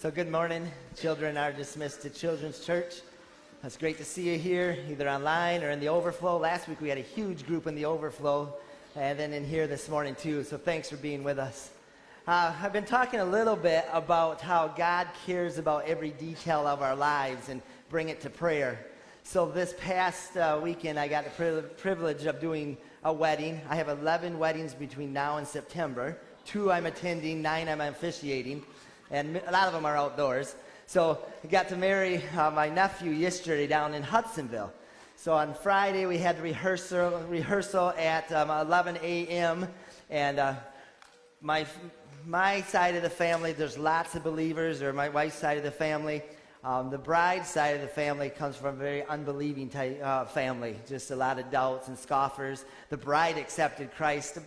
So, good morning. Children are dismissed to Children's Church. It's great to see you here, either online or in the overflow. Last week we had a huge group in the overflow, and then in here this morning too. So, thanks for being with us. Uh, I've been talking a little bit about how God cares about every detail of our lives and bring it to prayer. So, this past uh, weekend, I got the privilege of doing a wedding. I have 11 weddings between now and September. Two I'm attending, nine I'm officiating and a lot of them are outdoors. So I got to marry uh, my nephew yesterday down in Hudsonville. So on Friday we had rehearsal rehearsal at um, 11 a.m. and uh, my my side of the family there's lots of believers, or my wife's side of the family. Um, the bride's side of the family comes from a very unbelieving type, uh, family, just a lot of doubts and scoffers. The bride accepted Christ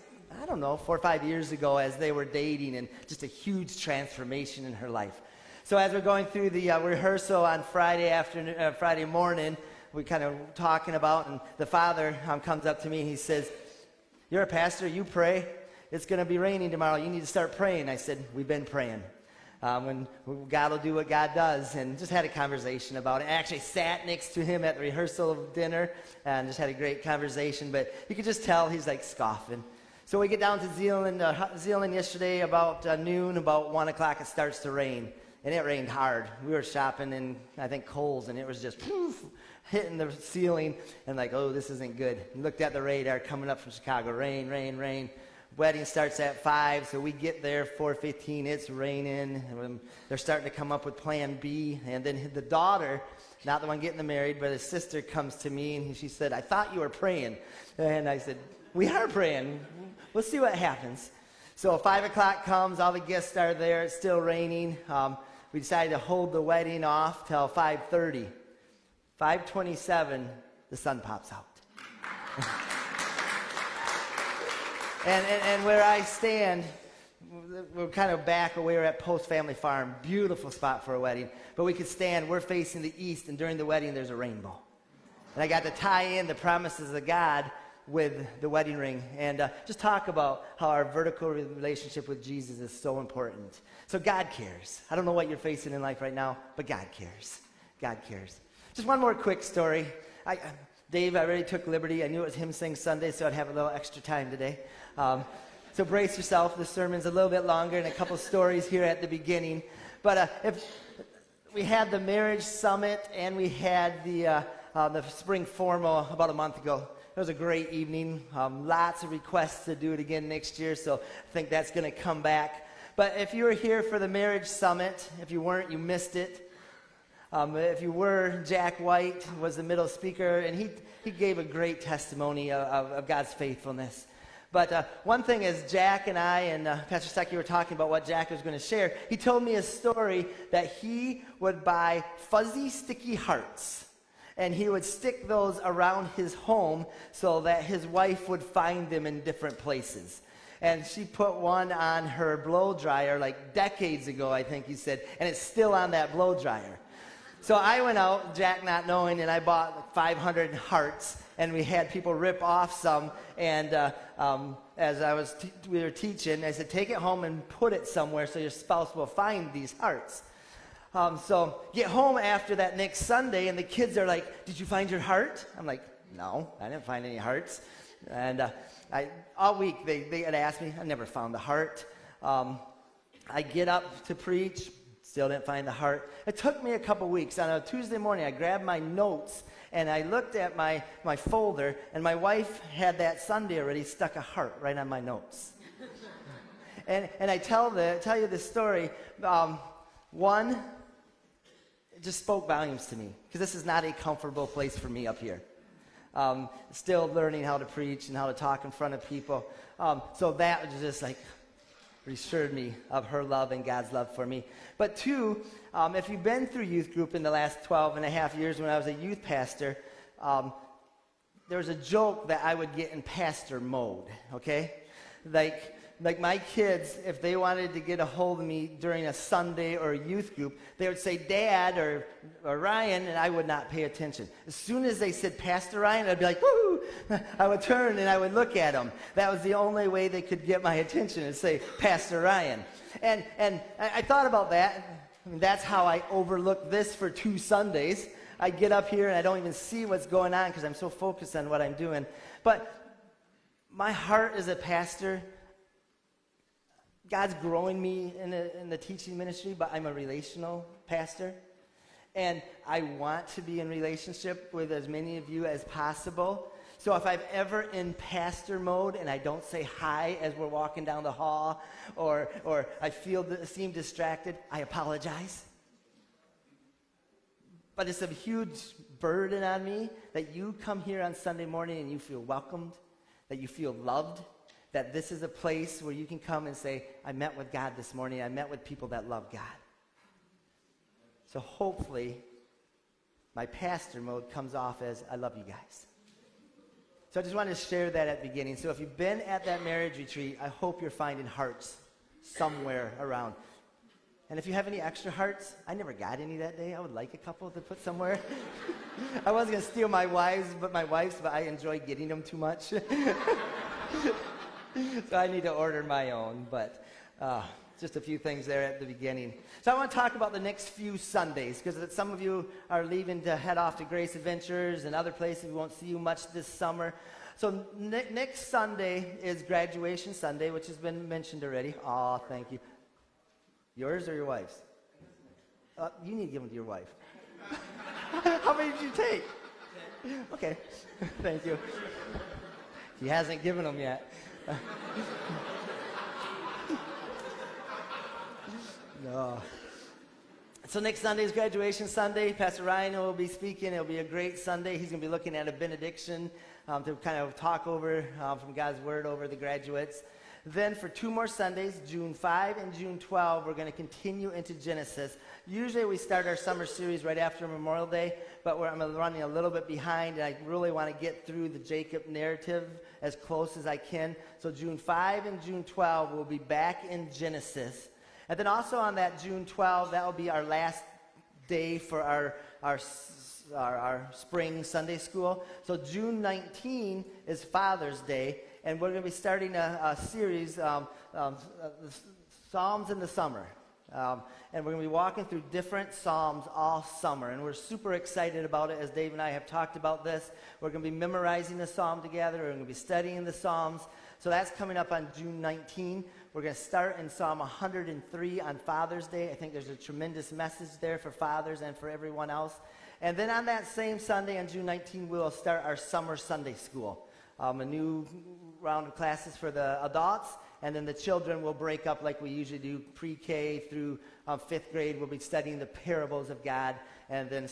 I don't know, four or five years ago as they were dating and just a huge transformation in her life. So as we're going through the uh, rehearsal on Friday afternoon, uh, Friday morning, we kind of talking about, and the father um, comes up to me. He says, "You're a pastor. You pray. It's going to be raining tomorrow. You need to start praying." I said, "We've been praying." Um, and God will do what God does, and just had a conversation about it. I actually sat next to him at the rehearsal of dinner and just had a great conversation. But you could just tell he's like scoffing. So we get down to Zealand, uh, Zeeland yesterday about uh, noon, about 1 o'clock, it starts to rain. And it rained hard. We were shopping in, I think, Kohl's, and it was just poof, hitting the ceiling. And like, oh, this isn't good. looked at the radar coming up from Chicago. Rain, rain, rain. Wedding starts at 5, so we get there 4.15. It's raining. They're starting to come up with plan B. And then the daughter, not the one getting married, but his sister comes to me, and she said, I thought you were praying. And I said, we are praying. We'll see what happens. So five o'clock comes, all the guests are there. It's still raining. Um, we decided to hold the wedding off till 5:30. 5:27, the sun pops out. and, and, and where I stand, we're kind of back we were at Post Family Farm. Beautiful spot for a wedding. But we could stand, we're facing the east, and during the wedding, there's a rainbow. And I got to tie in the promises of God with the wedding ring and uh, just talk about how our vertical relationship with Jesus is so important. So, God cares. I don't know what you're facing in life right now, but God cares. God cares. Just one more quick story. I, uh, Dave, I already took liberty. I knew it was him saying Sunday, so I'd have a little extra time today. Um, so brace yourself. The sermon's a little bit longer and a couple stories here at the beginning. But uh, if we had the marriage summit and we had the, uh, uh, the spring formal about a month ago. It was a great evening. Um, lots of requests to do it again next year, so I think that's going to come back. But if you were here for the marriage summit, if you weren't, you missed it. Um, if you were, Jack White was the middle speaker, and he, he gave a great testimony of, of, God's faithfulness. But uh, one thing is, Jack and I and uh, Pastor Stuckey were talking about what Jack was going to share. He told me a story that he would buy fuzzy, sticky hearts and he would stick those around his home so that his wife would find them in different places. And she put one on her blow dryer like decades ago, I think he said, and it's still on that blow dryer. So I went out, Jack not knowing, and I bought 500 hearts, and we had people rip off some. And uh, um, as I was, t- we were teaching, I said, take it home and put it somewhere so your spouse will find these hearts. Um, so get home after that next Sunday, and the kids are like, "Did you find your heart?" I'm like, "No, I didn't find any hearts." And uh, I, all week they, they had asked me, I never found the heart. Um, I get up to preach, still didn't find the heart. It took me a couple weeks. On a Tuesday morning, I grabbed my notes and I looked at my, my folder, and my wife had that Sunday already stuck a heart right on my notes. and, and I tell, the, tell you this story. Um, one, just spoke volumes to me because this is not a comfortable place for me up here. Um, still learning how to preach and how to talk in front of people. Um, so that just like reassured me of her love and God's love for me. But two, um, if you've been through youth group in the last 12 and a half years when I was a youth pastor, um, there was a joke that I would get in pastor mode, okay? Like, like my kids, if they wanted to get a hold of me during a Sunday or a youth group, they would say Dad or, or Ryan, and I would not pay attention. As soon as they said Pastor Ryan, I'd be like, woo! I would turn and I would look at them. That was the only way they could get my attention and say Pastor Ryan. And, and I, I thought about that. I mean, that's how I overlook this for two Sundays. I get up here and I don't even see what's going on because I'm so focused on what I'm doing. But my heart as a pastor, God's growing me in the, in the teaching ministry, but I'm a relational pastor. And I want to be in relationship with as many of you as possible. So if I'm ever in pastor mode and I don't say hi as we're walking down the hall, or, or I feel seem distracted, I apologize. But it's a huge burden on me that you come here on Sunday morning and you feel welcomed, that you feel loved, that this is a place where you can come and say, I met with God this morning. I met with people that love God. So hopefully, my pastor mode comes off as, I love you guys. So I just wanted to share that at the beginning. So if you've been at that marriage retreat, I hope you're finding hearts somewhere around. And if you have any extra hearts, I never got any that day. I would like a couple to put somewhere. I wasn't going to steal my wife's, but my wife's, but I enjoy getting them too much. so I need to order my own, but uh, just a few things there at the beginning. So I want to talk about the next few Sundays because some of you are leaving to head off to Grace Adventures and other places. We won't see you much this summer. So ne- next Sunday is graduation Sunday, which has been mentioned already. Oh, thank you. Yours or your wife's? Uh, you need to give them to your wife. How many did you take? Okay, thank you. He hasn't given them yet. no. So next Sunday is graduation Sunday. Pastor Ryan will be speaking. It'll be a great Sunday. He's going to be looking at a benediction um, to kind of talk over um, from God's Word over the graduates. Then for two more Sundays, June 5 and June 12, we're going to continue into Genesis. Usually we start our summer series right after Memorial Day, but I'm running a little bit behind, and I really want to get through the Jacob narrative as close as I can. So June 5 and June 12, we'll be back in Genesis. And then also on that June 12, that will be our last day for our, our our, our, spring Sunday school. So June 19 is Father's Day, and we're going to be starting a, a series, um, um, uh, Psalms in the Summer. Um, and we're going to be walking through different Psalms all summer. And we're super excited about it as Dave and I have talked about this. We're going to be memorizing the Psalm together. We're going to be studying the Psalms. So that's coming up on June 19. We're going to start in Psalm 103 on Father's Day. I think there's a tremendous message there for fathers and for everyone else. And then on that same Sunday, on June 19, we'll start our summer Sunday school um, a new round of classes for the adults, and then the children will break up like we usually do pre K through um, fifth grade. We'll be studying the parables of God, and then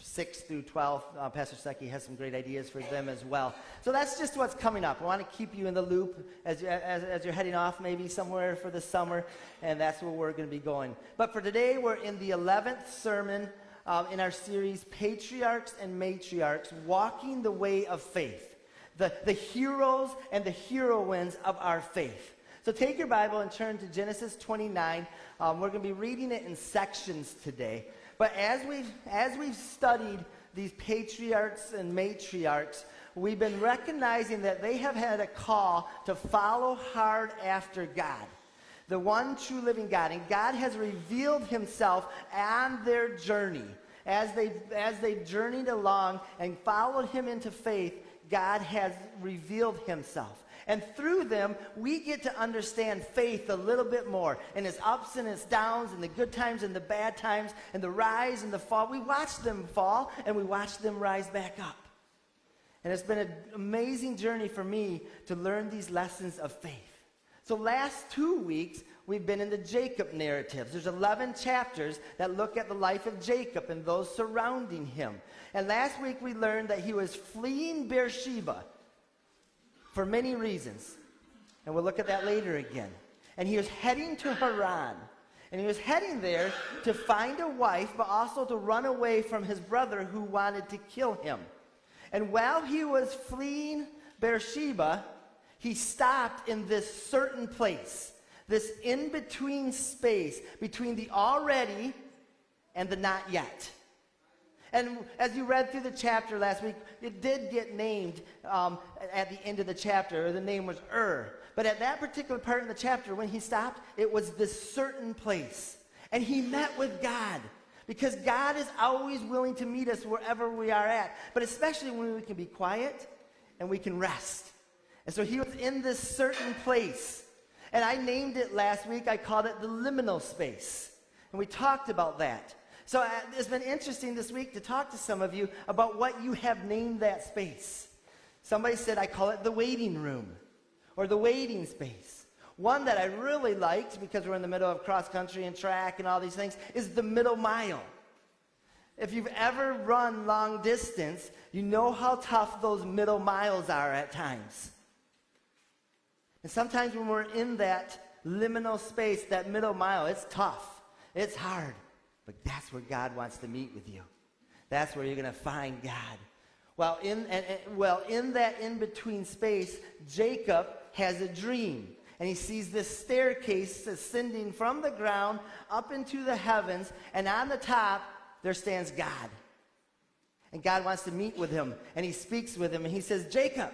sixth through 12, uh, Pastor Stuckey has some great ideas for them as well. So that's just what's coming up. I want to keep you in the loop as, as, as you're heading off maybe somewhere for the summer, and that's where we're going to be going. But for today, we're in the 11th sermon. Um, in our series, Patriarchs and Matriarchs Walking the Way of Faith the, the heroes and the heroines of our faith. So take your Bible and turn to Genesis 29. Um, we're going to be reading it in sections today. But as we've, as we've studied these patriarchs and matriarchs, we've been recognizing that they have had a call to follow hard after God, the one true living God. And God has revealed himself on their journey. As they as they've journeyed along and followed him into faith, God has revealed himself. And through them, we get to understand faith a little bit more and its ups and its downs and the good times and the bad times and the rise and the fall. We watch them fall and we watch them rise back up. And it's been an amazing journey for me to learn these lessons of faith. So, last two weeks, we've been in the Jacob narratives. There's 11 chapters that look at the life of Jacob and those surrounding him. And last week we learned that he was fleeing Beersheba for many reasons. And we'll look at that later again. And he was heading to Haran. And he was heading there to find a wife, but also to run away from his brother who wanted to kill him. And while he was fleeing Beersheba, he stopped in this certain place, this in between space between the already and the not yet. And as you read through the chapter last week, it did get named um, at the end of the chapter. The name was Ur. But at that particular part in the chapter, when he stopped, it was this certain place. And he met with God because God is always willing to meet us wherever we are at, but especially when we can be quiet and we can rest. And so he was in this certain place. And I named it last week, I called it the liminal space. And we talked about that. So uh, it's been interesting this week to talk to some of you about what you have named that space. Somebody said, I call it the waiting room or the waiting space. One that I really liked because we're in the middle of cross country and track and all these things is the middle mile. If you've ever run long distance, you know how tough those middle miles are at times. And sometimes when we're in that liminal space, that middle mile, it's tough. It's hard. But that's where God wants to meet with you. That's where you're going to find God. Well, in, and, and, well, in that in between space, Jacob has a dream. And he sees this staircase ascending from the ground up into the heavens. And on the top, there stands God. And God wants to meet with him. And he speaks with him. And he says, Jacob,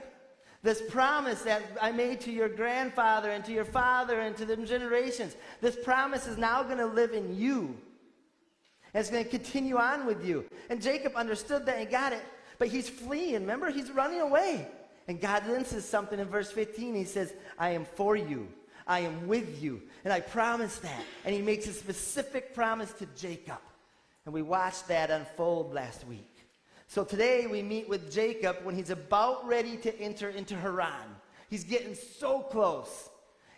this promise that I made to your grandfather and to your father and to the generations, this promise is now going to live in you. And it's going to continue on with you. And Jacob understood that and got it, but he's fleeing. Remember, he's running away. And God then says something in verse 15. He says, I am for you. I am with you. And I promise that. And he makes a specific promise to Jacob. And we watched that unfold last week. So today we meet with Jacob when he's about ready to enter into Haran. He's getting so close.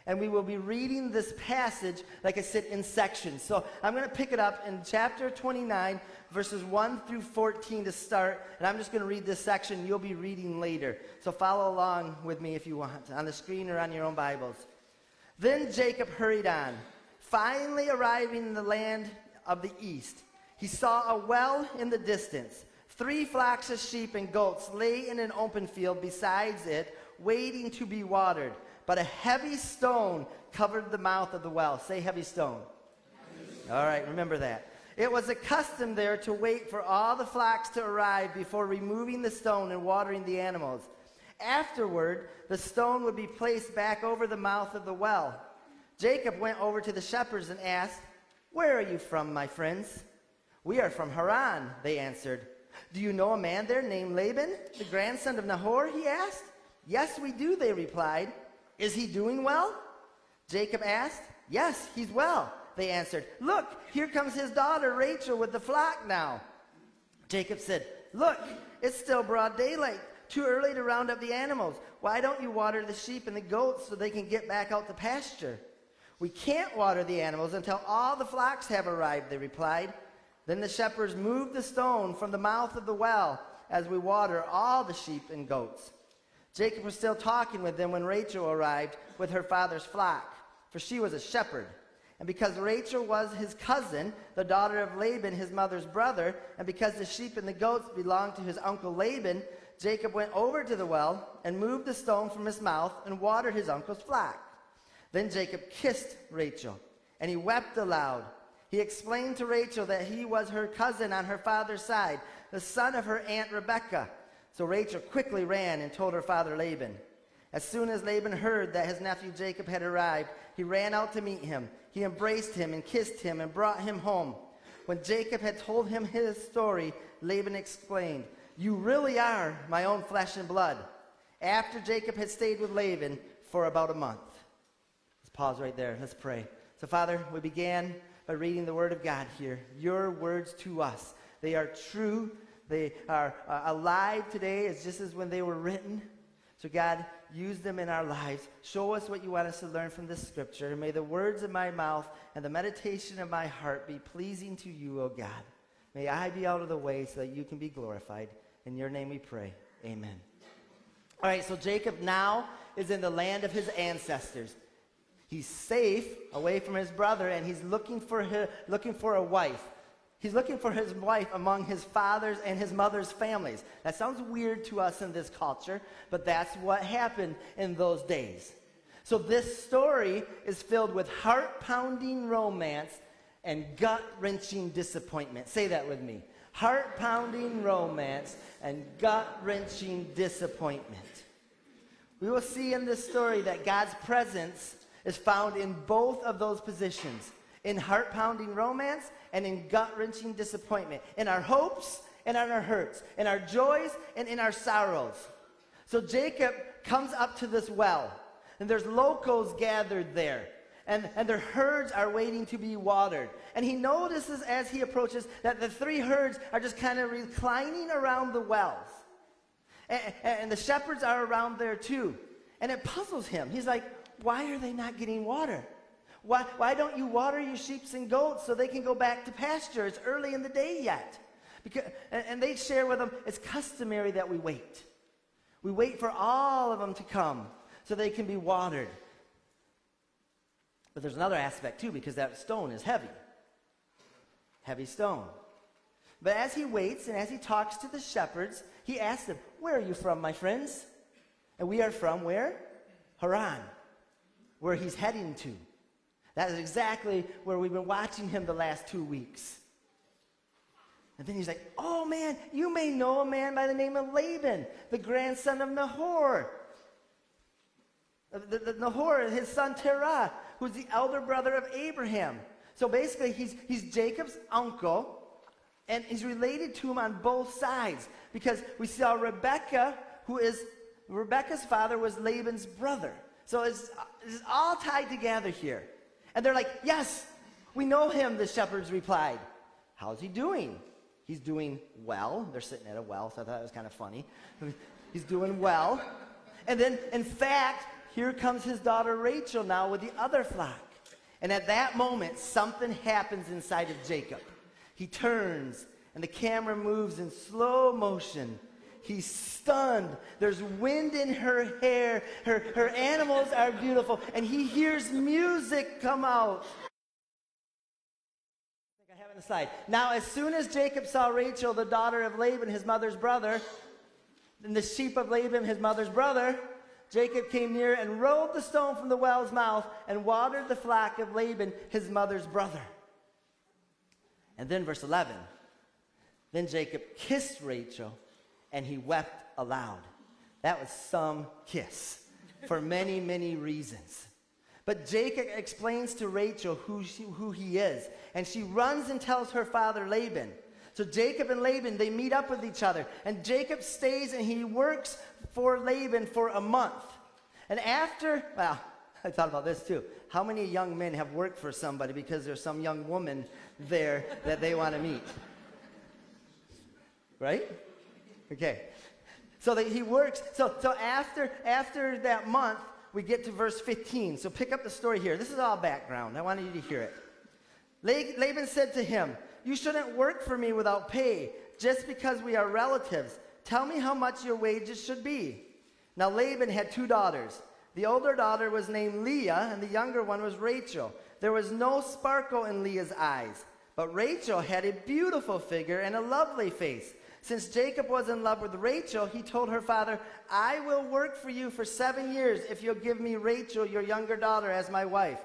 And we will be reading this passage, like I said, in sections. So I'm going to pick it up in chapter 29, verses 1 through 14 to start. And I'm just going to read this section. You'll be reading later. So follow along with me if you want, on the screen or on your own Bibles. Then Jacob hurried on, finally arriving in the land of the east. He saw a well in the distance. Three flocks of sheep and goats lay in an open field besides it, waiting to be watered but a heavy stone covered the mouth of the well. Say heavy stone. All right, remember that. It was a custom there to wait for all the flocks to arrive before removing the stone and watering the animals. Afterward, the stone would be placed back over the mouth of the well. Jacob went over to the shepherds and asked, Where are you from, my friends? We are from Haran, they answered. Do you know a man there named Laban, the grandson of Nahor? He asked. Yes, we do, they replied. Is he doing well? Jacob asked. Yes, he's well, they answered. Look, here comes his daughter Rachel with the flock now. Jacob said, Look, it's still broad daylight. Too early to round up the animals. Why don't you water the sheep and the goats so they can get back out to pasture? We can't water the animals until all the flocks have arrived, they replied. Then the shepherds moved the stone from the mouth of the well as we water all the sheep and goats. Jacob was still talking with them when Rachel arrived with her father's flock, for she was a shepherd. And because Rachel was his cousin, the daughter of Laban, his mother's brother, and because the sheep and the goats belonged to his uncle Laban, Jacob went over to the well and moved the stone from his mouth and watered his uncle's flock. Then Jacob kissed Rachel, and he wept aloud. He explained to Rachel that he was her cousin on her father's side, the son of her aunt Rebekah so Rachel quickly ran and told her father Laban. As soon as Laban heard that his nephew Jacob had arrived, he ran out to meet him. He embraced him and kissed him and brought him home. When Jacob had told him his story, Laban exclaimed, You really are my own flesh and blood. After Jacob had stayed with Laban for about a month. Let's pause right there. Let's pray. So, Father, we began by reading the Word of God here. Your words to us. They are true they are uh, alive today as just as when they were written. So, God, use them in our lives. Show us what you want us to learn from this scripture. May the words of my mouth and the meditation of my heart be pleasing to you, O God. May I be out of the way so that you can be glorified. In your name we pray. Amen. All right, so Jacob now is in the land of his ancestors. He's safe away from his brother, and he's looking for, looking for a wife. He's looking for his wife among his father's and his mother's families. That sounds weird to us in this culture, but that's what happened in those days. So this story is filled with heart pounding romance and gut wrenching disappointment. Say that with me heart pounding romance and gut wrenching disappointment. We will see in this story that God's presence is found in both of those positions in heart pounding romance and in gut wrenching disappointment, in our hopes and in our hurts, in our joys and in our sorrows. So Jacob comes up to this well, and there's locals gathered there. And, and their herds are waiting to be watered. And he notices as he approaches that the three herds are just kind of reclining around the wells. And, and the shepherds are around there too. And it puzzles him. He's like, why are they not getting water? Why, why don't you water your sheep and goats so they can go back to pasture? It's early in the day yet. Because, and, and they share with them, it's customary that we wait. We wait for all of them to come so they can be watered. But there's another aspect too, because that stone is heavy. Heavy stone. But as he waits and as he talks to the shepherds, he asks them, Where are you from, my friends? And we are from where? Haran, where he's heading to. That is exactly where we've been watching him the last two weeks. And then he's like, Oh man, you may know a man by the name of Laban, the grandson of Nahor. The, the, Nahor, his son Terah, who's the elder brother of Abraham. So basically, he's, he's Jacob's uncle, and he's related to him on both sides because we saw Rebecca, who is Rebecca's father was Laban's brother. So it's, it's all tied together here. And they're like, Yes, we know him, the shepherds replied. How's he doing? He's doing well. They're sitting at a well, so I thought it was kind of funny. He's doing well. And then, in fact, here comes his daughter Rachel now with the other flock. And at that moment, something happens inside of Jacob. He turns, and the camera moves in slow motion. He's stunned. There's wind in her hair. Her, her animals are beautiful. And he hears music come out. I have it on the. Now, as soon as Jacob saw Rachel, the daughter of Laban, his mother's brother, and the sheep of Laban, his mother's brother, Jacob came near and rolled the stone from the well's mouth and watered the flock of Laban, his mother's brother. And then, verse 11 Then Jacob kissed Rachel and he wept aloud. That was some kiss for many, many reasons. But Jacob explains to Rachel who, she, who he is, and she runs and tells her father Laban. So Jacob and Laban, they meet up with each other, and Jacob stays and he works for Laban for a month. And after, well, I thought about this too. How many young men have worked for somebody because there's some young woman there that they want to meet? Right? Okay. So that he works. So, so after, after that month, we get to verse 15. So pick up the story here. This is all background. I wanted you to hear it. Laban said to him, You shouldn't work for me without pay, just because we are relatives. Tell me how much your wages should be. Now Laban had two daughters. The older daughter was named Leah, and the younger one was Rachel. There was no sparkle in Leah's eyes, but Rachel had a beautiful figure and a lovely face. Since Jacob was in love with Rachel, he told her father, I will work for you for seven years if you'll give me Rachel, your younger daughter, as my wife.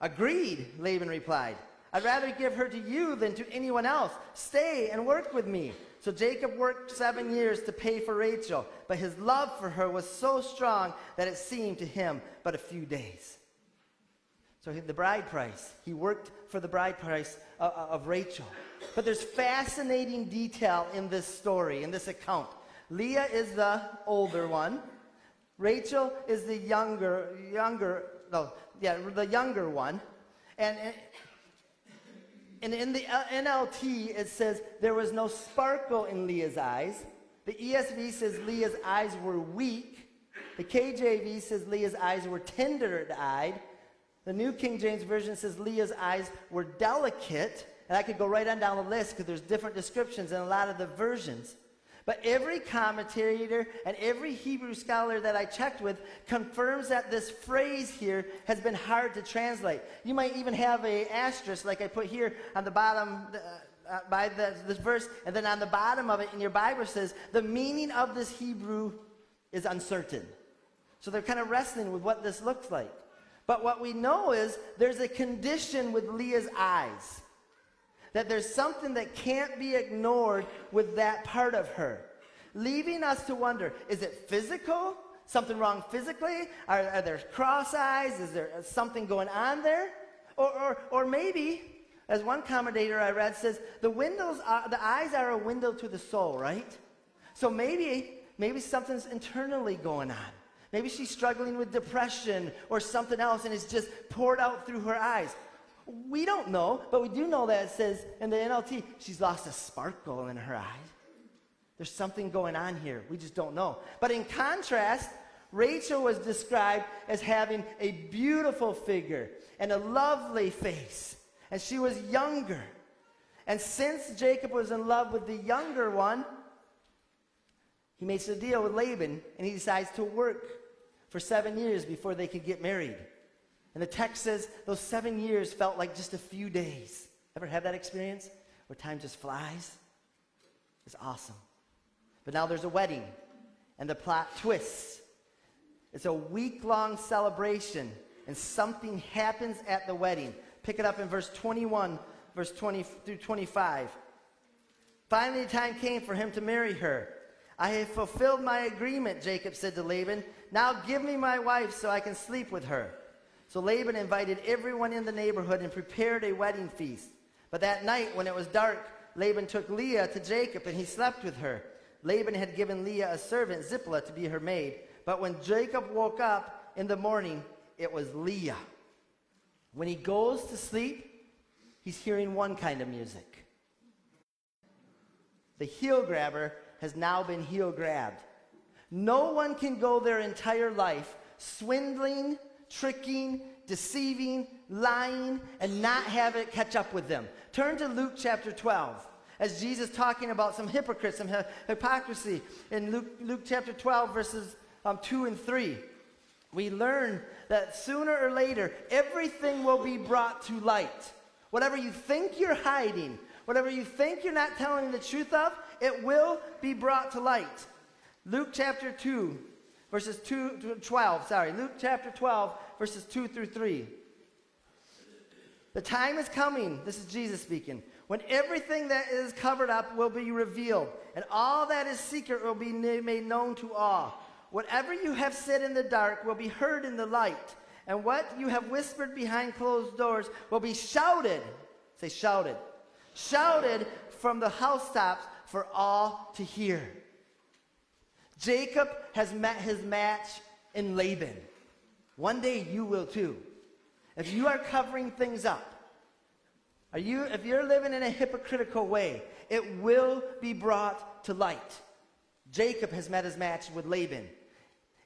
Agreed, Laban replied. I'd rather give her to you than to anyone else. Stay and work with me. So Jacob worked seven years to pay for Rachel, but his love for her was so strong that it seemed to him but a few days. So the bride price, he worked for the bride price of, of Rachel. But there's fascinating detail in this story, in this account. Leah is the older one. Rachel is the younger, younger, no, yeah, the younger one. And, and in the uh, NLT, it says there was no sparkle in Leah's eyes. The ESV says Leah's eyes were weak. The KJV says Leah's eyes were tender eyed. The New King James Version says Leah's eyes were delicate. And I could go right on down the list because there's different descriptions in a lot of the versions. But every commentator and every Hebrew scholar that I checked with confirms that this phrase here has been hard to translate. You might even have a asterisk like I put here on the bottom uh, uh, by the, this verse, and then on the bottom of it in your Bible says the meaning of this Hebrew is uncertain. So they're kind of wrestling with what this looks like. But what we know is there's a condition with Leah's eyes that there's something that can't be ignored with that part of her, leaving us to wonder is it physical? Something wrong physically? Are, are there cross eyes? Is there something going on there? Or, or, or maybe, as one commentator I read says, the windows are, the eyes are a window to the soul, right? So maybe, maybe something's internally going on. Maybe she's struggling with depression or something else and it's just poured out through her eyes. We don't know, but we do know that it says in the NLT, she's lost a sparkle in her eyes. There's something going on here. We just don't know. But in contrast, Rachel was described as having a beautiful figure and a lovely face, and she was younger. And since Jacob was in love with the younger one, he makes a deal with Laban and he decides to work for seven years before they could get married. And the text says those seven years felt like just a few days. Ever have that experience where time just flies? It's awesome. But now there's a wedding, and the plot twists. It's a week long celebration, and something happens at the wedding. Pick it up in verse 21, verse 20 through 25. Finally, the time came for him to marry her. I have fulfilled my agreement, Jacob said to Laban. Now give me my wife so I can sleep with her. So Laban invited everyone in the neighborhood and prepared a wedding feast. But that night, when it was dark, Laban took Leah to Jacob and he slept with her. Laban had given Leah a servant, Zilpah, to be her maid. But when Jacob woke up in the morning, it was Leah. When he goes to sleep, he's hearing one kind of music. The heel grabber has now been heel grabbed. No one can go their entire life swindling, tricking, deceiving, lying, and not have it catch up with them. Turn to Luke chapter 12 as Jesus talking about some hypocrites, some hypocrisy in Luke, Luke chapter 12, verses um, 2 and 3. We learn that sooner or later, everything will be brought to light. Whatever you think you're hiding, whatever you think you're not telling the truth of, it will be brought to light. Luke chapter 2, verses 2 to 12. Sorry, Luke chapter 12, verses 2 through 3. The time is coming, this is Jesus speaking, when everything that is covered up will be revealed, and all that is secret will be made known to all. Whatever you have said in the dark will be heard in the light, and what you have whispered behind closed doors will be shouted. Say, shouted. Shouted from the housetops for all to hear. Jacob has met his match in Laban. One day you will too. If you are covering things up, are you, if you're living in a hypocritical way, it will be brought to light. Jacob has met his match with Laban.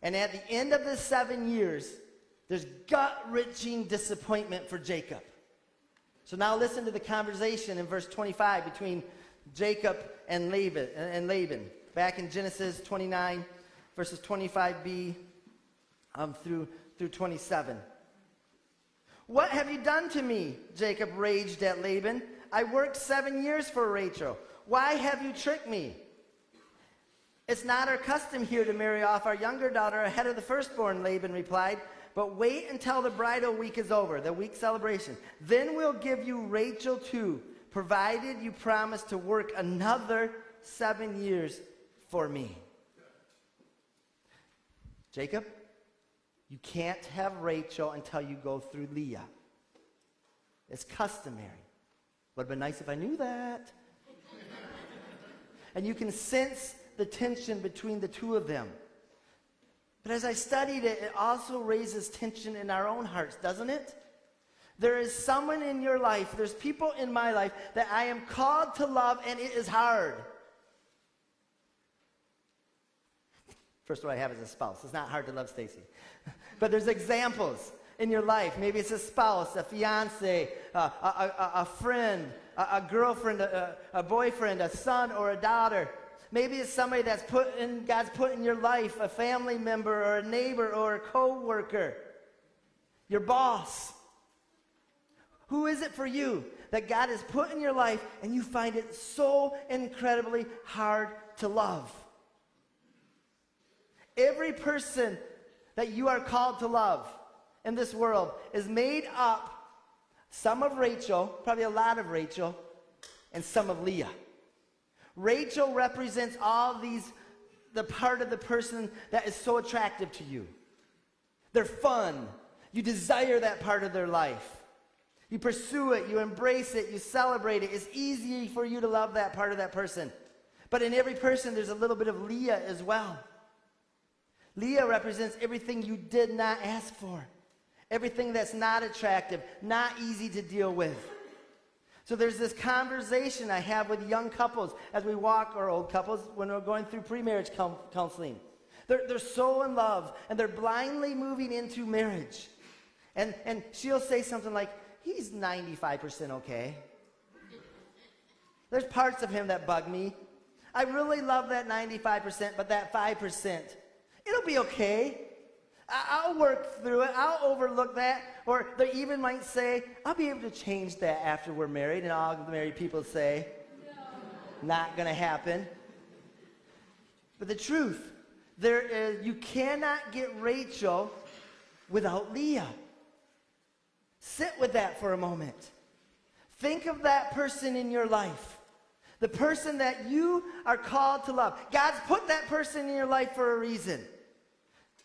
And at the end of the seven years, there's gut wrenching disappointment for Jacob. So now listen to the conversation in verse 25 between Jacob and Laban. And Laban. Back in Genesis 29, verses 25b um, through, through 27. What have you done to me? Jacob raged at Laban. I worked seven years for Rachel. Why have you tricked me? It's not our custom here to marry off our younger daughter ahead of the firstborn, Laban replied. But wait until the bridal week is over, the week celebration. Then we'll give you Rachel too, provided you promise to work another seven years for me. Jacob, you can't have Rachel until you go through Leah. It's customary. Would have been nice if I knew that. and you can sense the tension between the two of them. But as I studied it, it also raises tension in our own hearts, doesn't it? There is someone in your life, there's people in my life that I am called to love, and it is hard. First one I have is a spouse. It's not hard to love Stacy. but there's examples in your life. Maybe it's a spouse, a fiance, a, a, a, friend, a, girlfriend, a, boyfriend, a son, or a daughter. Maybe it's somebody that's put in, God's put in your life, a family member, or a neighbor, or a co-worker, your boss. Who is it for you that God has put in your life and you find it so incredibly hard to love? Every person that you are called to love in this world is made up some of Rachel, probably a lot of Rachel, and some of Leah. Rachel represents all these, the part of the person that is so attractive to you. They're fun. You desire that part of their life. You pursue it, you embrace it, you celebrate it. It's easy for you to love that part of that person. But in every person, there's a little bit of Leah as well. Leah represents everything you did not ask for, everything that's not attractive, not easy to deal with. So there's this conversation I have with young couples as we walk, or old couples, when we're going through pre-marriage counseling. They're, they're so in love, and they're blindly moving into marriage. And, and she'll say something like, he's 95% okay. There's parts of him that bug me. I really love that 95%, but that 5%, it'll be okay. I'll work through it. I'll overlook that. Or they even might say, I'll be able to change that after we're married. And all the married people say, no. not going to happen. But the truth, there is, you cannot get Rachel without Leah. Sit with that for a moment. Think of that person in your life. The person that you are called to love. God's put that person in your life for a reason.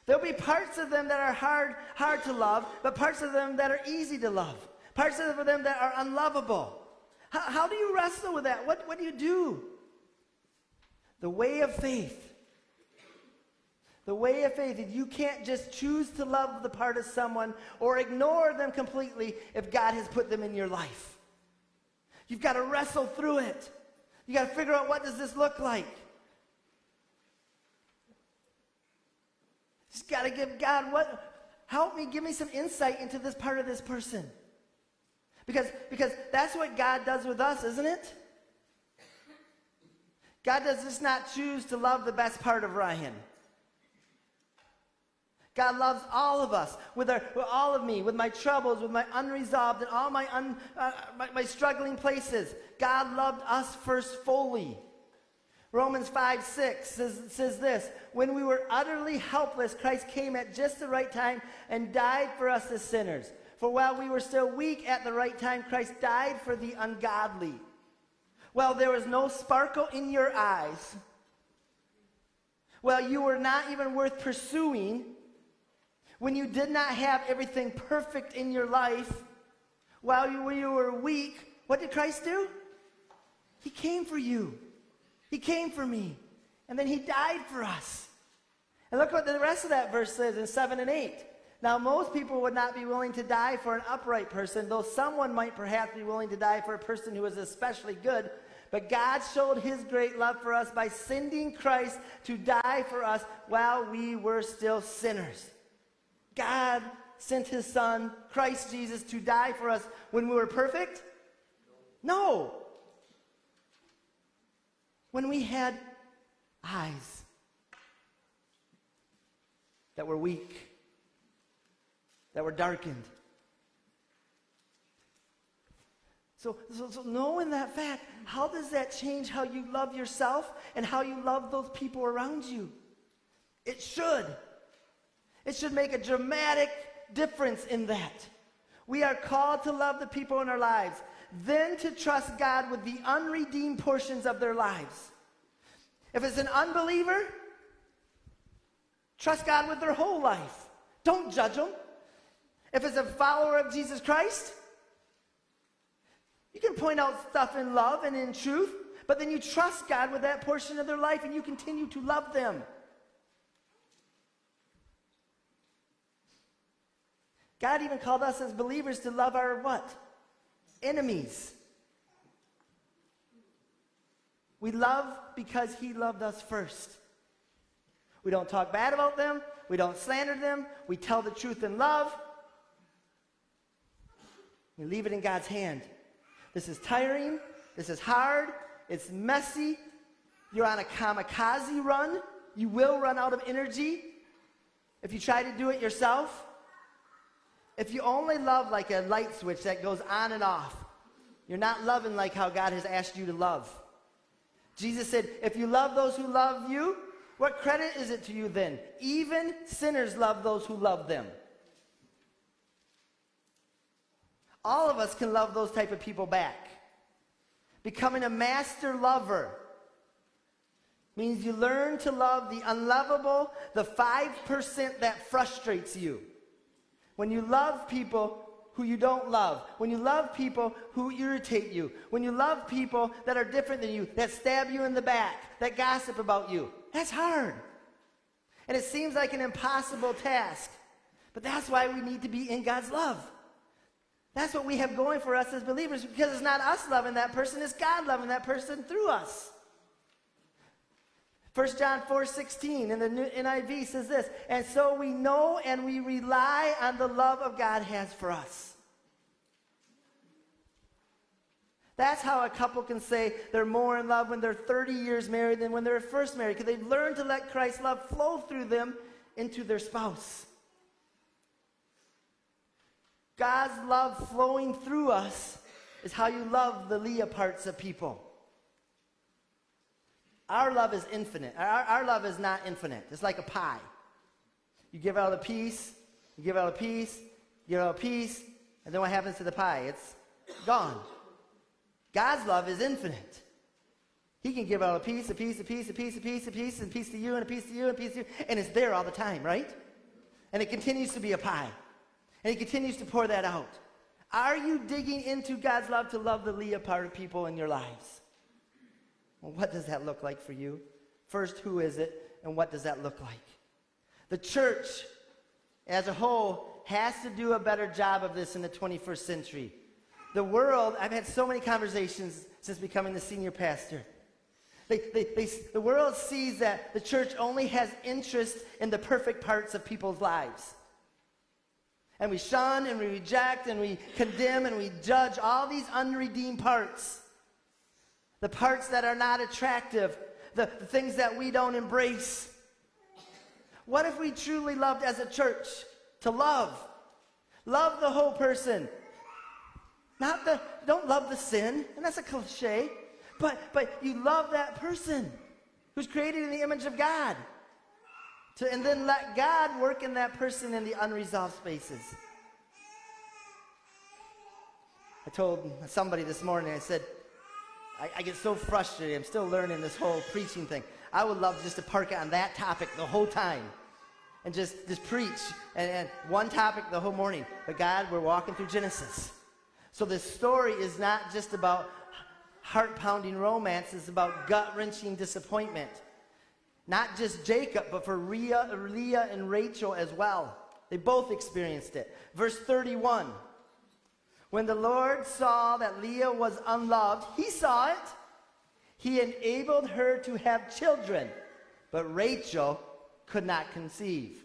There'll be parts of them that are hard, hard to love, but parts of them that are easy to love. Parts of them that are unlovable. How, how do you wrestle with that? What, what do you do? The way of faith. The way of faith is you can't just choose to love the part of someone or ignore them completely if God has put them in your life. You've got to wrestle through it. You got to figure out what does this look like? Just got to give God what help me give me some insight into this part of this person. Because because that's what God does with us, isn't it? God does just not choose to love the best part of Ryan. God loves all of us, with, our, with all of me, with my troubles, with my unresolved, and all my, un, uh, my, my struggling places. God loved us first fully. Romans 5 6 says, says this When we were utterly helpless, Christ came at just the right time and died for us as sinners. For while we were still weak at the right time, Christ died for the ungodly. While there was no sparkle in your eyes, while you were not even worth pursuing, when you did not have everything perfect in your life, while you, you were weak, what did Christ do? He came for you. He came for me. And then he died for us. And look what the rest of that verse says in 7 and 8. Now, most people would not be willing to die for an upright person, though someone might perhaps be willing to die for a person who is especially good. But God showed his great love for us by sending Christ to die for us while we were still sinners. God sent his son, Christ Jesus, to die for us when we were perfect? No when we had eyes that were weak, that were darkened. So, so, so, knowing that fact, how does that change how you love yourself and how you love those people around you? It should. It should make a dramatic difference in that. We are called to love the people in our lives then to trust God with the unredeemed portions of their lives. If it's an unbeliever, trust God with their whole life. Don't judge them. If it's a follower of Jesus Christ, you can point out stuff in love and in truth, but then you trust God with that portion of their life and you continue to love them. God even called us as believers to love our what? Enemies. We love because he loved us first. We don't talk bad about them. We don't slander them. We tell the truth in love. We leave it in God's hand. This is tiring. This is hard. It's messy. You're on a kamikaze run. You will run out of energy if you try to do it yourself. If you only love like a light switch that goes on and off, you're not loving like how God has asked you to love. Jesus said, If you love those who love you, what credit is it to you then? Even sinners love those who love them. All of us can love those type of people back. Becoming a master lover means you learn to love the unlovable, the 5% that frustrates you. When you love people, who you don't love, when you love people who irritate you, when you love people that are different than you, that stab you in the back, that gossip about you, that's hard. And it seems like an impossible task. But that's why we need to be in God's love. That's what we have going for us as believers because it's not us loving that person, it's God loving that person through us. 1 John 4 16 in the New NIV says this, and so we know and we rely on the love of God has for us. That's how a couple can say they're more in love when they're 30 years married than when they're first married, because they've learned to let Christ's love flow through them into their spouse. God's love flowing through us is how you love the Leah parts of people. Our love is infinite. Our, our love is not infinite. It's like a pie. You give out a piece, you give out a piece, you give out a piece, and then what happens to the pie? It's gone. God's love is infinite. He can give out a piece, a piece, a piece, a piece, a piece, a piece, and a piece to you, and a piece to you, and a piece to you, and it's there all the time, right? And it continues to be a pie. And he continues to pour that out. Are you digging into God's love to love the Leah part of people in your lives? Well, what does that look like for you? First, who is it, and what does that look like? The church as a whole has to do a better job of this in the 21st century. The world, I've had so many conversations since becoming the senior pastor. They, they, they, the world sees that the church only has interest in the perfect parts of people's lives and we shun and we reject and we condemn and we judge all these unredeemed parts. The parts that are not attractive, the, the things that we don't embrace. What if we truly loved as a church to love? Love the whole person. Not the, don't love the sin, and that's a cliche, but, but you love that person who's created in the image of God. To, and then let God work in that person in the unresolved spaces. I told somebody this morning, I said, I, I, get so frustrated. I'm still learning this whole preaching thing. I would love just to park on that topic the whole time and just, just preach and, and one topic the whole morning. But God, we're walking through Genesis. So this story is not just about heart pounding romance, it's about gut wrenching disappointment. Not just Jacob, but for Leah, Leah and Rachel as well. They both experienced it. Verse 31. When the Lord saw that Leah was unloved, he saw it. He enabled her to have children, but Rachel could not conceive.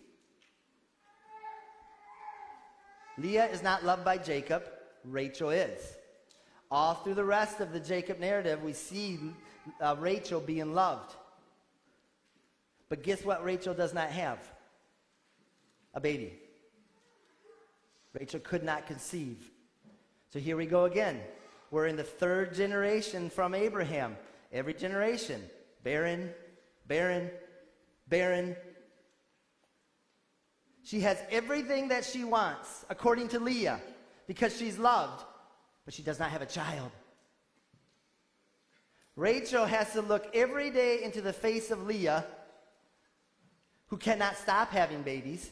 Leah is not loved by Jacob, Rachel is. All through the rest of the Jacob narrative, we see uh, Rachel being loved. But guess what Rachel does not have? A baby. Rachel could not conceive. So here we go again. We're in the third generation from Abraham. Every generation, barren, barren, barren. She has everything that she wants, according to Leah, because she's loved, but she does not have a child. Rachel has to look every day into the face of Leah who cannot stop having babies.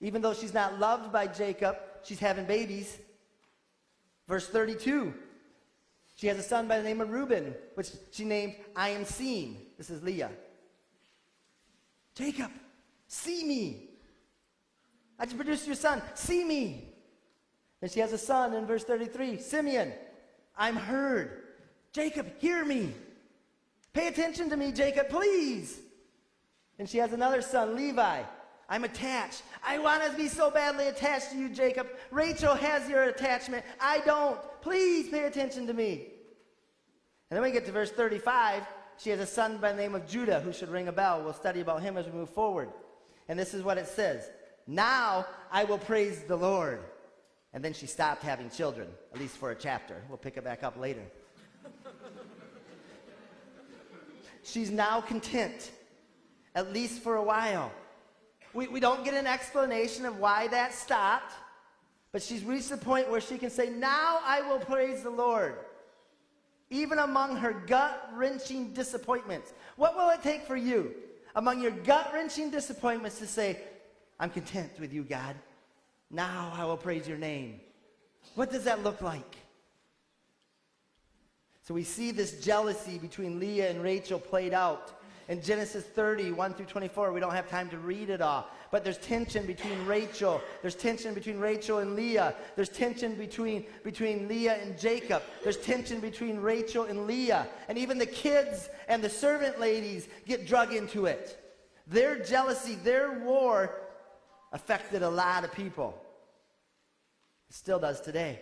Even though she's not loved by Jacob, she's having babies. Verse 32. She has a son by the name of Reuben, which she named I am seen. This is Leah. Jacob, see me. I just produced your son. See me. And she has a son in verse 33. Simeon, I'm heard. Jacob, hear me. Pay attention to me, Jacob, please. And she has another son, Levi. I'm attached. I want to be so badly attached to you, Jacob. Rachel has your attachment. I don't. Please pay attention to me. And then we get to verse 35. She has a son by the name of Judah who should ring a bell. We'll study about him as we move forward. And this is what it says Now I will praise the Lord. And then she stopped having children, at least for a chapter. We'll pick it back up later. She's now content, at least for a while. We, we don't get an explanation of why that stopped, but she's reached the point where she can say, Now I will praise the Lord, even among her gut wrenching disappointments. What will it take for you, among your gut wrenching disappointments, to say, I'm content with you, God? Now I will praise your name. What does that look like? So we see this jealousy between Leah and Rachel played out. In Genesis 30, 1 through 24, we don't have time to read it all. But there's tension between Rachel. There's tension between Rachel and Leah. There's tension between, between Leah and Jacob. There's tension between Rachel and Leah. And even the kids and the servant ladies get drug into it. Their jealousy, their war affected a lot of people. It still does today.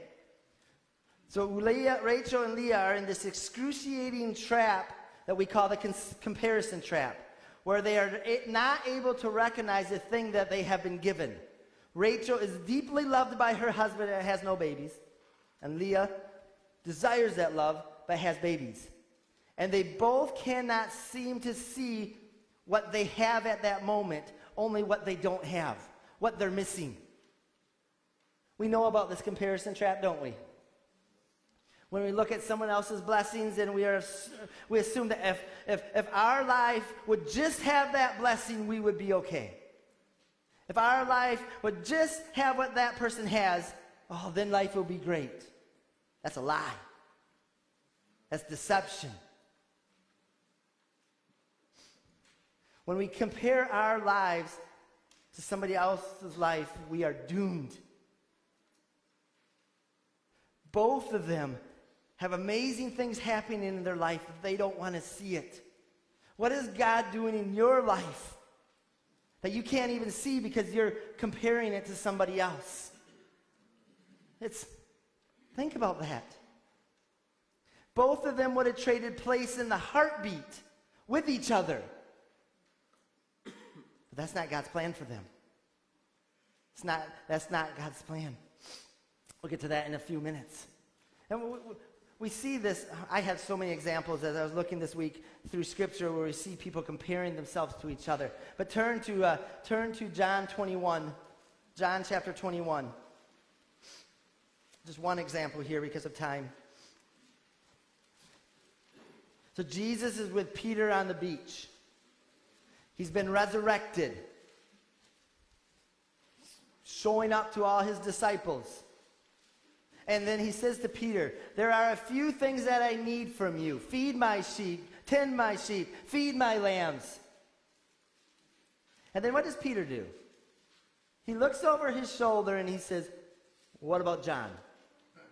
So Leah, Rachel and Leah are in this excruciating trap that we call the cons- comparison trap, where they are not able to recognize the thing that they have been given. Rachel is deeply loved by her husband and has no babies, and Leah desires that love but has babies. And they both cannot seem to see what they have at that moment, only what they don't have, what they're missing. We know about this comparison trap, don't we? When we look at someone else's blessings and we, are, we assume that if, if, if our life would just have that blessing, we would be okay. If our life would just have what that person has, oh, then life will be great. That's a lie. That's deception. When we compare our lives to somebody else's life, we are doomed. Both of them have amazing things happening in their life, but they don't want to see it. What is God doing in your life that you can't even see because you're comparing it to somebody else? It's, think about that. Both of them would have traded place in the heartbeat with each other. But that's not God's plan for them. It's not, that's not God's plan. We'll get to that in a few minutes. And we, see this. I had so many examples as I was looking this week through Scripture where we see people comparing themselves to each other. But turn to, uh, turn to John 21, John chapter 21. Just one example here because of time. So Jesus is with Peter on the beach. He's been resurrected, showing up to all his disciples. And then he says to Peter, There are a few things that I need from you. Feed my sheep, tend my sheep, feed my lambs. And then what does Peter do? He looks over his shoulder and he says, What about John?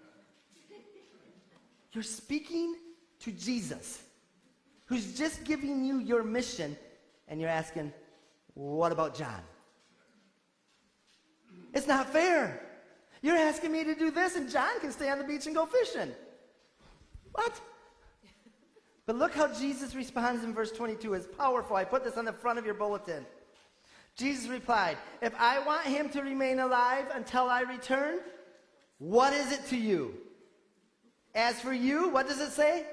You're speaking to Jesus, who's just giving you your mission, and you're asking, What about John? It's not fair. You're asking me to do this, and John can stay on the beach and go fishing. What? But look how Jesus responds in verse 22. It's powerful. I put this on the front of your bulletin. Jesus replied, If I want him to remain alive until I return, what is it to you? As for you, what does it say?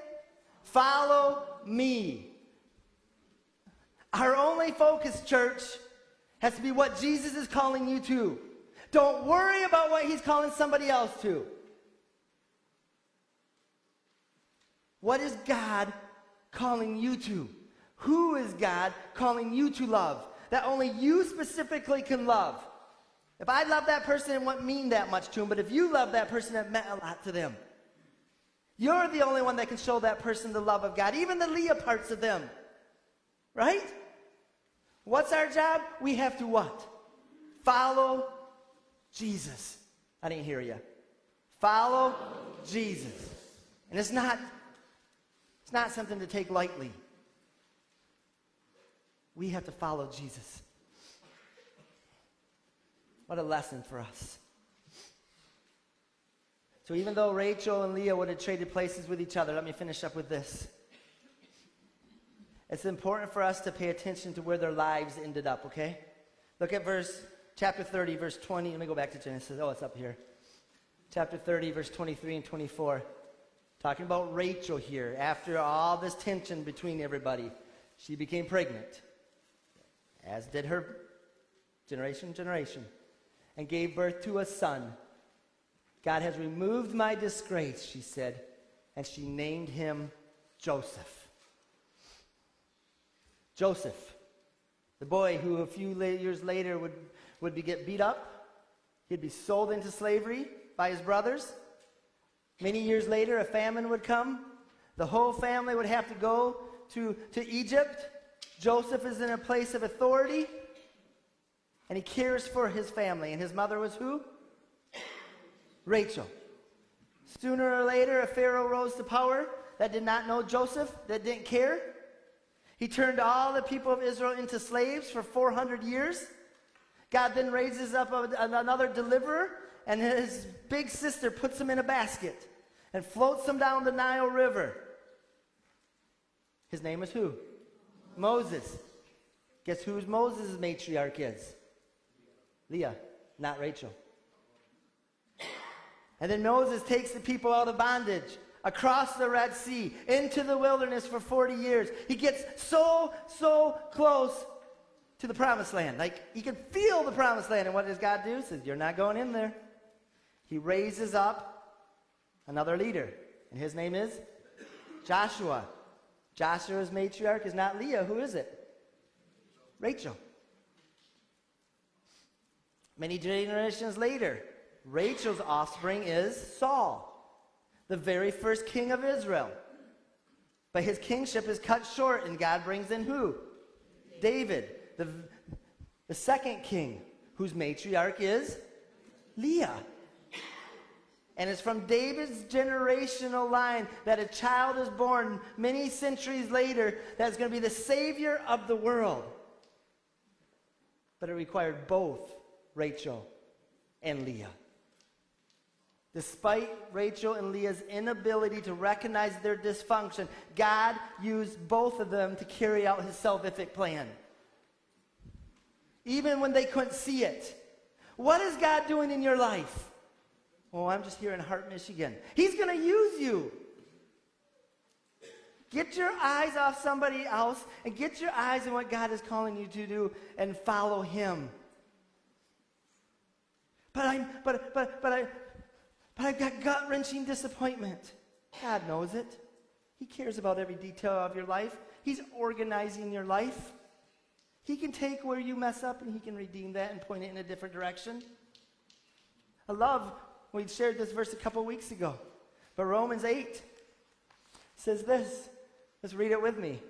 Follow me. Our only focus, church, has to be what Jesus is calling you to. Don't worry about what he's calling somebody else to. What is God calling you to? Who is God calling you to love? That only you specifically can love. If I love that person, it won't mean that much to him, but if you love that person, it meant a lot to them. You're the only one that can show that person the love of God, even the Leah parts of them. Right? What's our job? We have to what? Follow Jesus. I didn't hear you. Follow Jesus. And it's not it's not something to take lightly. We have to follow Jesus. What a lesson for us. So even though Rachel and Leah would have traded places with each other, let me finish up with this. It's important for us to pay attention to where their lives ended up, okay? Look at verse chapter 30, verse 20. Let me go back to Genesis. Oh, it's up here. Chapter 30, verse 23 and 24. Talking about Rachel here. After all this tension between everybody, she became pregnant, as did her generation, generation, and gave birth to a son. God has removed my disgrace, she said, and she named him Joseph. Joseph, the boy who a few years later would would be get beat up. He'd be sold into slavery by his brothers. Many years later, a famine would come. The whole family would have to go to, to Egypt. Joseph is in a place of authority, and he cares for his family. And his mother was who? Rachel. Sooner or later, a Pharaoh rose to power that did not know Joseph, that didn't care. He turned all the people of Israel into slaves for 400 years. God then raises up a, another deliverer, and his big sister puts him in a basket and floats him down the Nile River. His name is who? Moses. Guess who Moses' matriarch is? Leah, not Rachel. And then Moses takes the people out of bondage across the Red Sea into the wilderness for 40 years. He gets so, so close to the promised land. Like he can feel the promised land. And what does God do? He says, You're not going in there. He raises up another leader. And his name is Joshua. Joshua's matriarch is not Leah. Who is it? Rachel. Many generations later, Rachel's offspring is Saul, the very first king of Israel. But his kingship is cut short, and God brings in who? David, the, the second king, whose matriarch is Leah. And it's from David's generational line that a child is born many centuries later that's going to be the savior of the world. But it required both Rachel and Leah. Despite Rachel and Leah's inability to recognize their dysfunction, God used both of them to carry out his salvific plan. Even when they couldn't see it. What is God doing in your life? Oh, I'm just here in Hart, Michigan. He's going to use you. Get your eyes off somebody else and get your eyes on what God is calling you to do and follow Him. But I'm, but, but, but I, but I've got gut wrenching disappointment. God knows it. He cares about every detail of your life. He's organizing your life. He can take where you mess up and He can redeem that and point it in a different direction. I love, we shared this verse a couple weeks ago, but Romans 8 says this. Let's read it with me.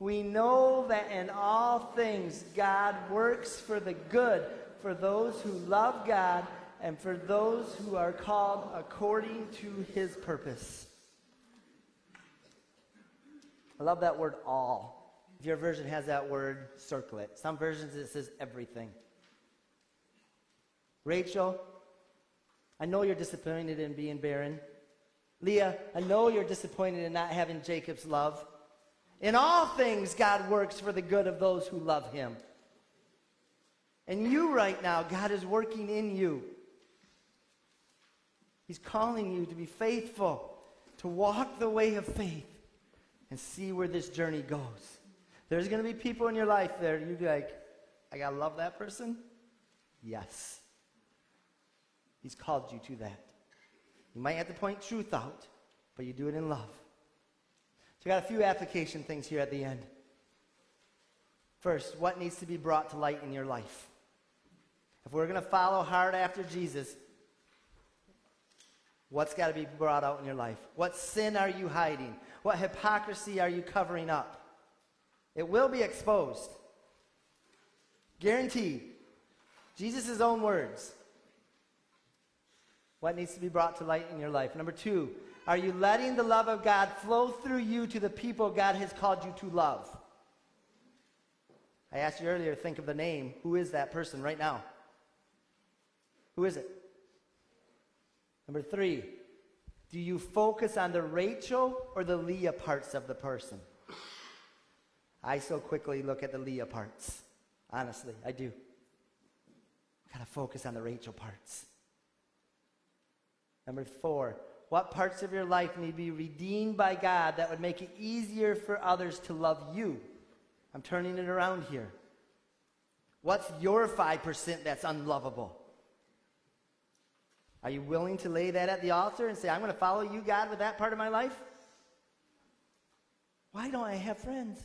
We know that in all things God works for the good for those who love God and for those who are called according to his purpose. I love that word all. If your version has that word, circle it. Some versions it says everything. Rachel, I know you're disappointed in being barren. Leah, I know you're disappointed in not having Jacob's love. In all things, God works for the good of those who love him. And you, right now, God is working in you. He's calling you to be faithful, to walk the way of faith, and see where this journey goes. There's going to be people in your life there, you'd be like, I got to love that person? Yes. He's called you to that. You might have to point truth out, but you do it in love. So, I got a few application things here at the end. First, what needs to be brought to light in your life? If we're going to follow hard after Jesus, what's got to be brought out in your life? What sin are you hiding? What hypocrisy are you covering up? It will be exposed. Guaranteed. Jesus' own words. What needs to be brought to light in your life? Number two, are you letting the love of God flow through you to the people God has called you to love? I asked you earlier, think of the name. Who is that person right now? Who is it? Number three, do you focus on the Rachel or the Leah parts of the person? I so quickly look at the Leah parts. Honestly, I do. Gotta focus on the Rachel parts. Number four, what parts of your life need to be redeemed by God that would make it easier for others to love you? I'm turning it around here. What's your 5% that's unlovable? Are you willing to lay that at the altar and say, I'm going to follow you, God, with that part of my life? Why don't I have friends?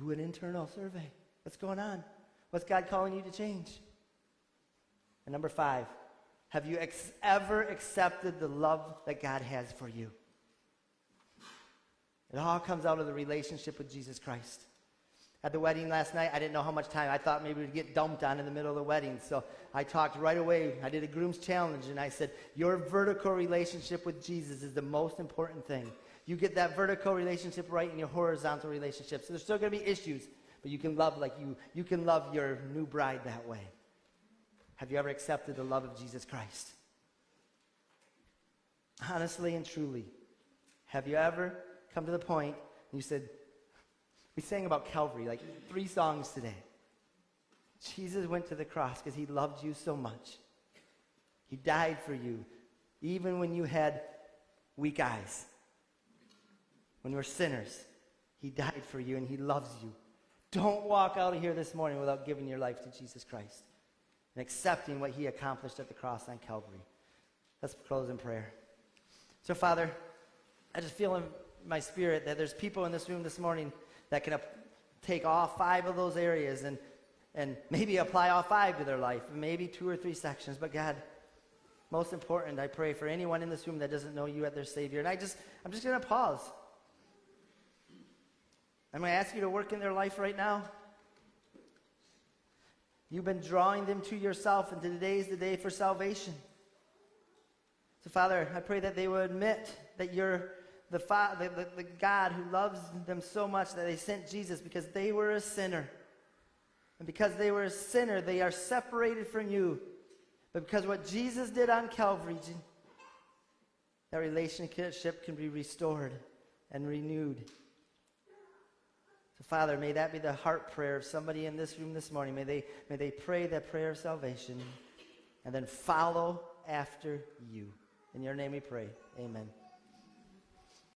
Do an internal survey. What's going on? What's God calling you to change? And number five, have you ex- ever accepted the love that God has for you? It all comes out of the relationship with Jesus Christ. At the wedding last night, I didn't know how much time. I thought maybe we'd get dumped on in the middle of the wedding. So I talked right away. I did a groom's challenge and I said, Your vertical relationship with Jesus is the most important thing. You get that vertical relationship right in your horizontal relationship. So there's still going to be issues, but you can love like you you can love your new bride that way. Have you ever accepted the love of Jesus Christ? Honestly and truly, have you ever come to the point and you said, we sang about Calvary, like three songs today. Jesus went to the cross because he loved you so much. He died for you, even when you had weak eyes. When you were sinners, he died for you and he loves you. Don't walk out of here this morning without giving your life to Jesus Christ and accepting what he accomplished at the cross on Calvary. Let's close in prayer. So, Father, I just feel in my spirit that there's people in this room this morning that can take all five of those areas and, and maybe apply all five to their life, maybe two or three sections. But God, most important, I pray for anyone in this room that doesn't know you as their Savior. And I just, I'm just going to pause. I'm going to ask you to work in their life right now. You've been drawing them to yourself, and today is the day for salvation. So, Father, I pray that they will admit that you're the, fa- the, the, the God who loves them so much that they sent Jesus because they were a sinner. And because they were a sinner, they are separated from you. But because what Jesus did on Calvary, that relationship can be restored and renewed. Father, may that be the heart prayer of somebody in this room this morning. May they, may they pray that prayer of salvation and then follow after you. In your name we pray. Amen.